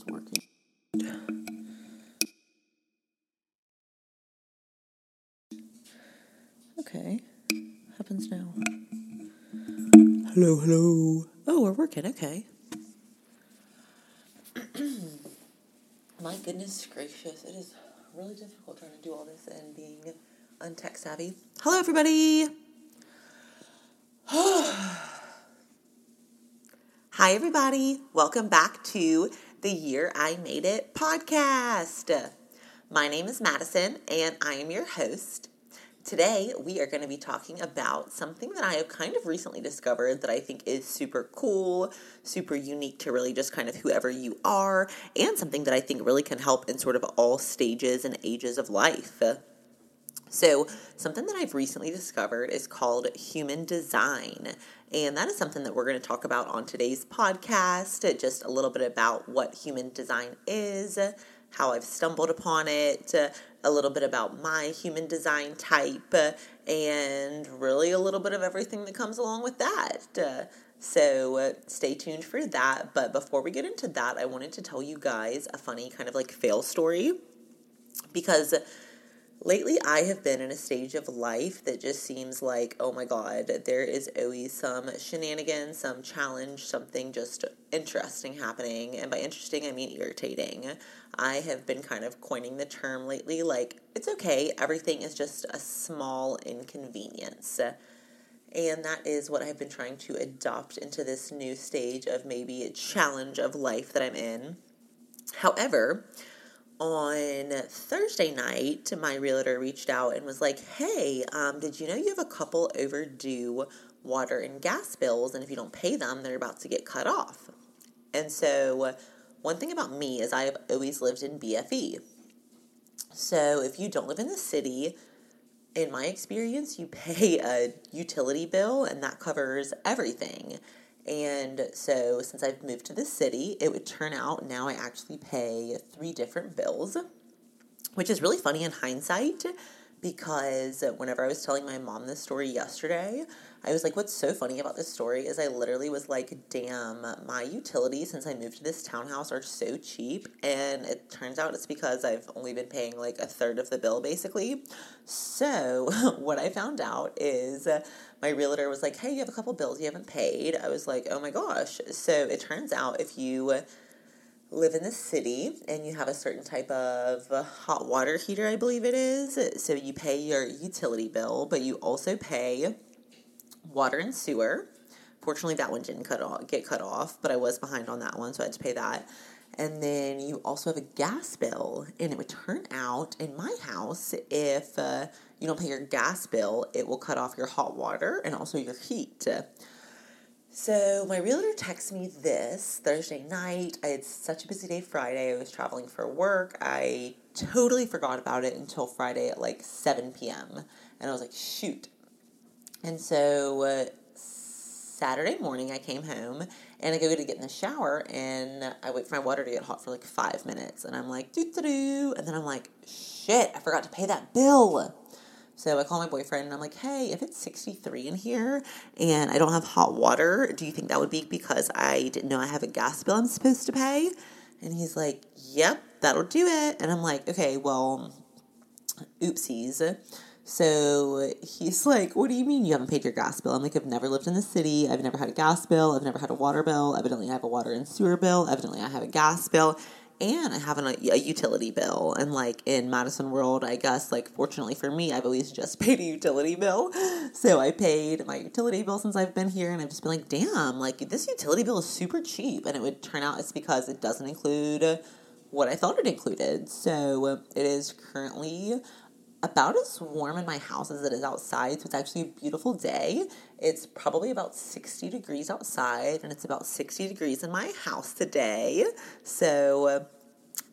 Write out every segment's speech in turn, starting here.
is working. Okay. Happens now. Hello, hello. Oh, we're working. Okay. My goodness gracious. It is really difficult trying to do all this and being untech savvy. Hello, everybody. Hi, everybody. Welcome back to the Year I Made It podcast. My name is Madison, and I am your host. Today, we are going to be talking about something that I have kind of recently discovered that I think is super cool, super unique to really just kind of whoever you are, and something that I think really can help in sort of all stages and ages of life. So, something that I've recently discovered is called human design. And that is something that we're going to talk about on today's podcast. Just a little bit about what human design is, how I've stumbled upon it, a little bit about my human design type, and really a little bit of everything that comes along with that. So stay tuned for that. But before we get into that, I wanted to tell you guys a funny kind of like fail story because lately I have been in a stage of life that just seems like, oh my God, there is always some shenanigans, some challenge, something just interesting happening. And by interesting, I mean irritating. I have been kind of coining the term lately like, it's okay, everything is just a small inconvenience. And that is what I've been trying to adopt into this new stage of maybe a challenge of life that I'm in. However, on Thursday night, my realtor reached out and was like, Hey, um, did you know you have a couple overdue water and gas bills? And if you don't pay them, they're about to get cut off. And so, one thing about me is I have always lived in BFE. So, if you don't live in the city, in my experience, you pay a utility bill and that covers everything. And so, since I've moved to the city, it would turn out now I actually pay three different bills, which is really funny in hindsight because whenever I was telling my mom this story yesterday, I was like, what's so funny about this story is I literally was like, damn, my utilities since I moved to this townhouse are so cheap. And it turns out it's because I've only been paying like a third of the bill basically. So, what I found out is my realtor was like, hey, you have a couple bills you haven't paid. I was like, oh my gosh. So, it turns out if you live in the city and you have a certain type of hot water heater, I believe it is. So you pay your utility bill, but you also pay water and sewer. Fortunately, that one didn't cut off, get cut off, but I was behind on that one, so I had to pay that. And then you also have a gas bill, and it would turn out in my house if uh, you don't pay your gas bill, it will cut off your hot water and also your heat. So my realtor texted me this Thursday night. I had such a busy day Friday. I was traveling for work. I totally forgot about it until Friday at like 7 p.m. And I was like, shoot, and so uh, Saturday morning, I came home and I go to get in the shower and I wait for my water to get hot for like five minutes. And I'm like, doo doo doo. And then I'm like, shit, I forgot to pay that bill. So I call my boyfriend and I'm like, hey, if it's 63 in here and I don't have hot water, do you think that would be because I didn't know I have a gas bill I'm supposed to pay? And he's like, yep, that'll do it. And I'm like, okay, well, oopsies. So he's like, What do you mean you haven't paid your gas bill? I'm like, I've never lived in the city. I've never had a gas bill. I've never had a water bill. Evidently, I have a water and sewer bill. Evidently, I have a gas bill. And I have a utility bill. And like in Madison World, I guess, like fortunately for me, I've always just paid a utility bill. So I paid my utility bill since I've been here. And I've just been like, damn, like this utility bill is super cheap. And it would turn out it's because it doesn't include what I thought it included. So it is currently about as warm in my house as it is outside. So it's actually a beautiful day. It's probably about 60 degrees outside, and it's about 60 degrees in my house today. So a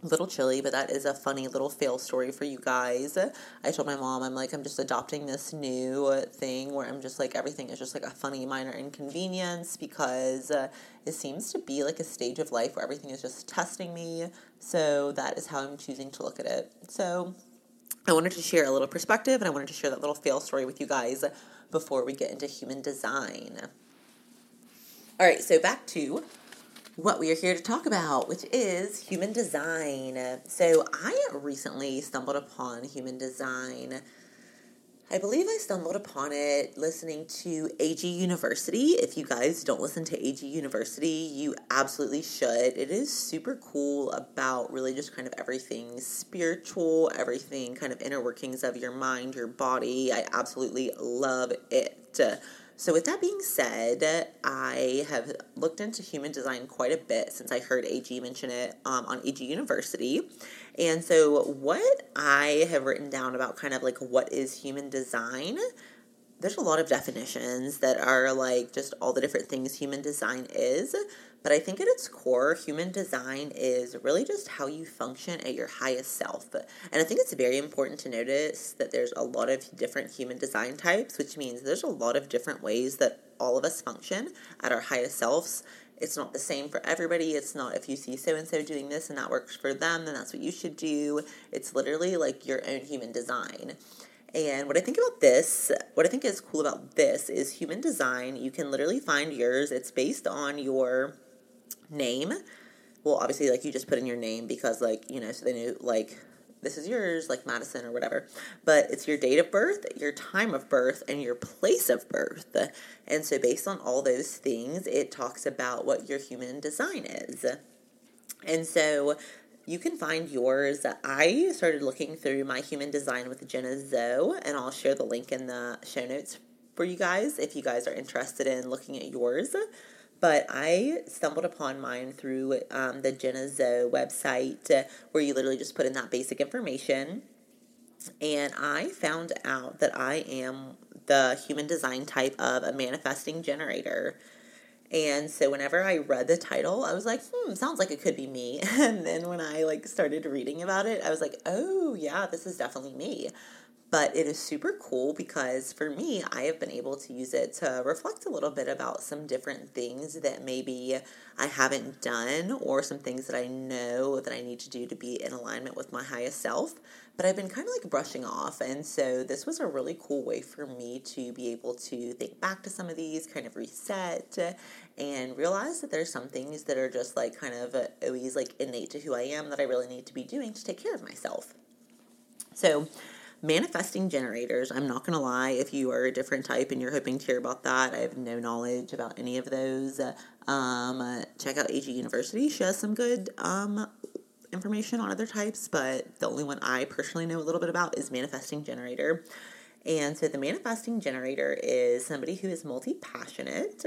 little chilly, but that is a funny little fail story for you guys. I told my mom, I'm like, I'm just adopting this new thing where I'm just like, everything is just like a funny minor inconvenience because uh, it seems to be like a stage of life where everything is just testing me. So that is how I'm choosing to look at it. So I wanted to share a little perspective and I wanted to share that little fail story with you guys before we get into human design. All right, so back to what we are here to talk about, which is human design. So, I recently stumbled upon human design I believe I stumbled upon it listening to AG University. If you guys don't listen to AG University, you absolutely should. It is super cool about really just kind of everything spiritual, everything kind of inner workings of your mind, your body. I absolutely love it. So, with that being said, I have looked into human design quite a bit since I heard AG mention it um, on AG University. And so, what I have written down about kind of like what is human design, there's a lot of definitions that are like just all the different things human design is. But I think at its core, human design is really just how you function at your highest self. And I think it's very important to notice that there's a lot of different human design types, which means there's a lot of different ways that all of us function at our highest selves. It's not the same for everybody. It's not if you see so and so doing this and that works for them, then that's what you should do. It's literally like your own human design. And what I think about this, what I think is cool about this is human design. You can literally find yours. It's based on your name. Well, obviously, like you just put in your name because, like, you know, so they knew, like, this is yours, like Madison or whatever. But it's your date of birth, your time of birth, and your place of birth. And so, based on all those things, it talks about what your human design is. And so, you can find yours. I started looking through my human design with Jenna Zoe, and I'll share the link in the show notes for you guys if you guys are interested in looking at yours. But I stumbled upon mine through um, the Jenna website uh, where you literally just put in that basic information. And I found out that I am the human design type of a manifesting generator. And so whenever I read the title, I was like, hmm, sounds like it could be me. And then when I like started reading about it, I was like, oh yeah, this is definitely me but it is super cool because for me, I have been able to use it to reflect a little bit about some different things that maybe I haven't done or some things that I know that I need to do to be in alignment with my highest self. But I've been kind of like brushing off. And so this was a really cool way for me to be able to think back to some of these, kind of reset, and realize that there's some things that are just like kind of always like innate to who I am that I really need to be doing to take care of myself. So, Manifesting generators, I'm not going to lie, if you are a different type and you're hoping to hear about that, I have no knowledge about any of those. Um, check out AG University. She has some good um, information on other types, but the only one I personally know a little bit about is manifesting generator. And so the manifesting generator is somebody who is multi passionate.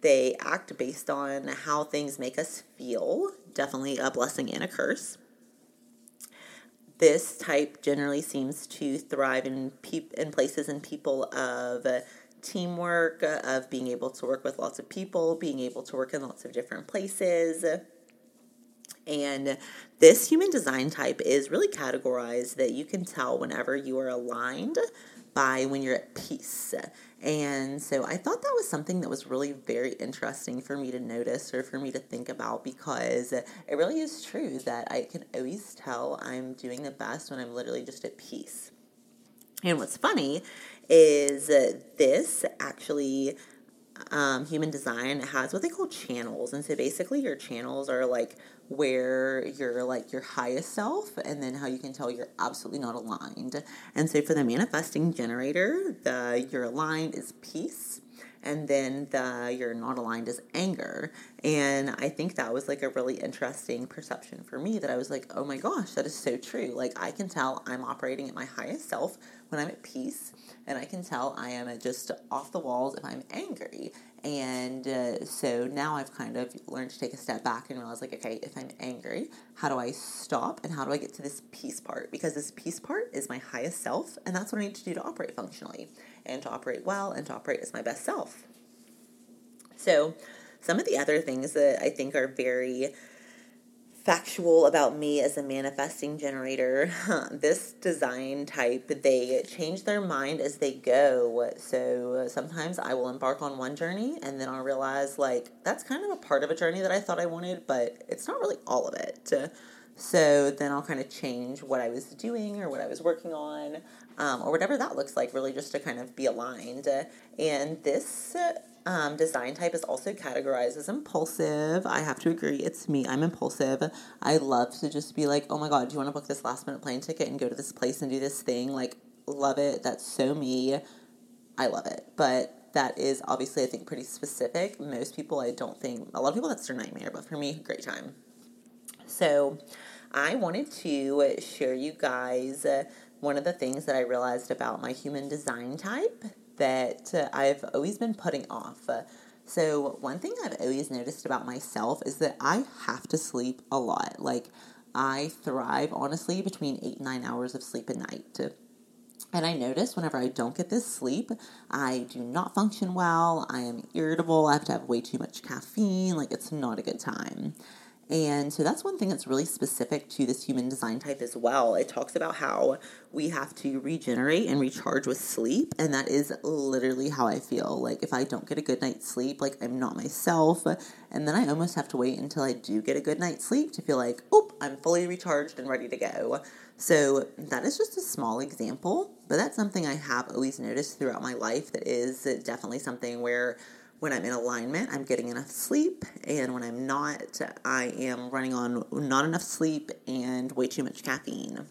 They act based on how things make us feel, definitely a blessing and a curse this type generally seems to thrive in peop- in places and people of uh, teamwork, uh, of being able to work with lots of people, being able to work in lots of different places. And this human design type is really categorized that you can tell whenever you are aligned by when you're at peace. And so I thought that was something that was really very interesting for me to notice or for me to think about because it really is true that I can always tell I'm doing the best when I'm literally just at peace. And what's funny is this actually um, human design has what they call channels. And so basically, your channels are like where you're like your highest self, and then how you can tell you're absolutely not aligned. And so for the manifesting generator, the you're aligned is peace and then the you're not aligned is anger. And i think that was like a really interesting perception for me that i was like oh my gosh that is so true. Like i can tell i'm operating at my highest self when i'm at peace and i can tell i am just off the walls if i'm angry. And uh, so now I've kind of learned to take a step back and realize, like, okay, if I'm angry, how do I stop and how do I get to this peace part? Because this peace part is my highest self, and that's what I need to do to operate functionally and to operate well and to operate as my best self. So, some of the other things that I think are very factual about me as a manifesting generator. this design type, they change their mind as they go. So sometimes I will embark on one journey and then I'll realize, like, that's kind of a part of a journey that I thought I wanted, but it's not really all of it. So then I'll kind of change what I was doing or what I was working on um, or whatever that looks like, really just to kind of be aligned. And this um, design type is also categorized as impulsive. I have to agree, it's me. I'm impulsive. I love to just be like, oh my God, do you want to book this last minute plane ticket and go to this place and do this thing? Like, love it. That's so me. I love it. But that is obviously, I think, pretty specific. Most people, I don't think, a lot of people, that's their nightmare. But for me, great time. So I wanted to share you guys uh, one of the things that I realized about my human design type that uh, I've always been putting off. So, one thing I've always noticed about myself is that I have to sleep a lot. Like, I thrive honestly between eight and nine hours of sleep a night. And I notice whenever I don't get this sleep, I do not function well. I am irritable. I have to have way too much caffeine. Like, it's not a good time. And so that's one thing that's really specific to this human design type as well. It talks about how we have to regenerate and recharge with sleep. And that is literally how I feel. Like if I don't get a good night's sleep, like I'm not myself. And then I almost have to wait until I do get a good night's sleep to feel like, oop, I'm fully recharged and ready to go. So that is just a small example, but that's something I have always noticed throughout my life that is definitely something where when I'm in alignment, I'm getting enough sleep, and when I'm not, I am running on not enough sleep and way too much caffeine.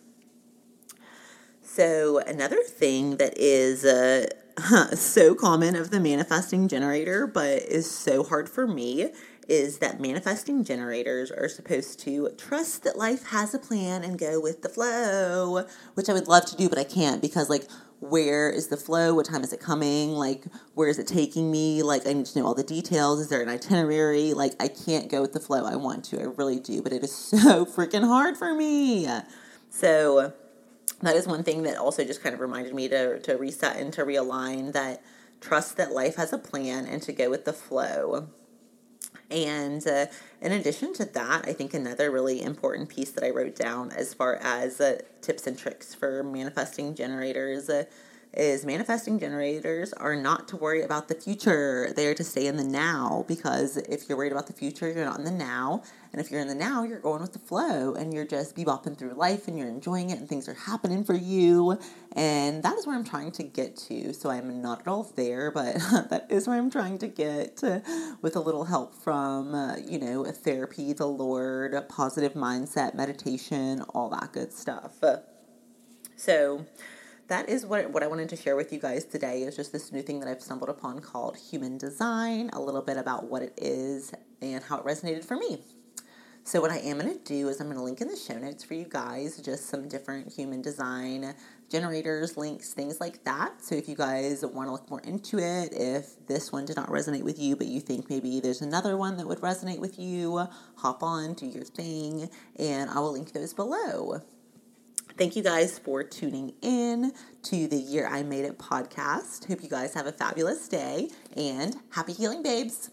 So, another thing that is uh, so common of the manifesting generator, but is so hard for me, is that manifesting generators are supposed to trust that life has a plan and go with the flow, which I would love to do, but I can't because, like, where is the flow? What time is it coming? Like, where is it taking me? Like, I need to know all the details. Is there an itinerary? Like, I can't go with the flow. I want to, I really do, but it is so freaking hard for me. So, that is one thing that also just kind of reminded me to, to reset and to realign that trust that life has a plan and to go with the flow. And uh, in addition to that, I think another really important piece that I wrote down as far as uh, tips and tricks for manifesting generators uh, is manifesting generators are not to worry about the future. They are to stay in the now because if you're worried about the future, you're not in the now. And if you're in the now, you're going with the flow and you're just bebopping through life and you're enjoying it and things are happening for you. And that is where I'm trying to get to. So I'm not at all there, but that is where I'm trying to get with a little help from, uh, you know, therapy, the Lord, positive mindset, meditation, all that good stuff. So, that is what, what I wanted to share with you guys today is just this new thing that I've stumbled upon called human design, a little bit about what it is and how it resonated for me. So, what I am going to do is I'm going to link in the show notes for you guys just some different human design generators, links, things like that. So, if you guys want to look more into it, if this one did not resonate with you, but you think maybe there's another one that would resonate with you, hop on, do your thing, and I will link those below. Thank you guys for tuning in to the Year I Made It podcast. Hope you guys have a fabulous day and happy healing, babes.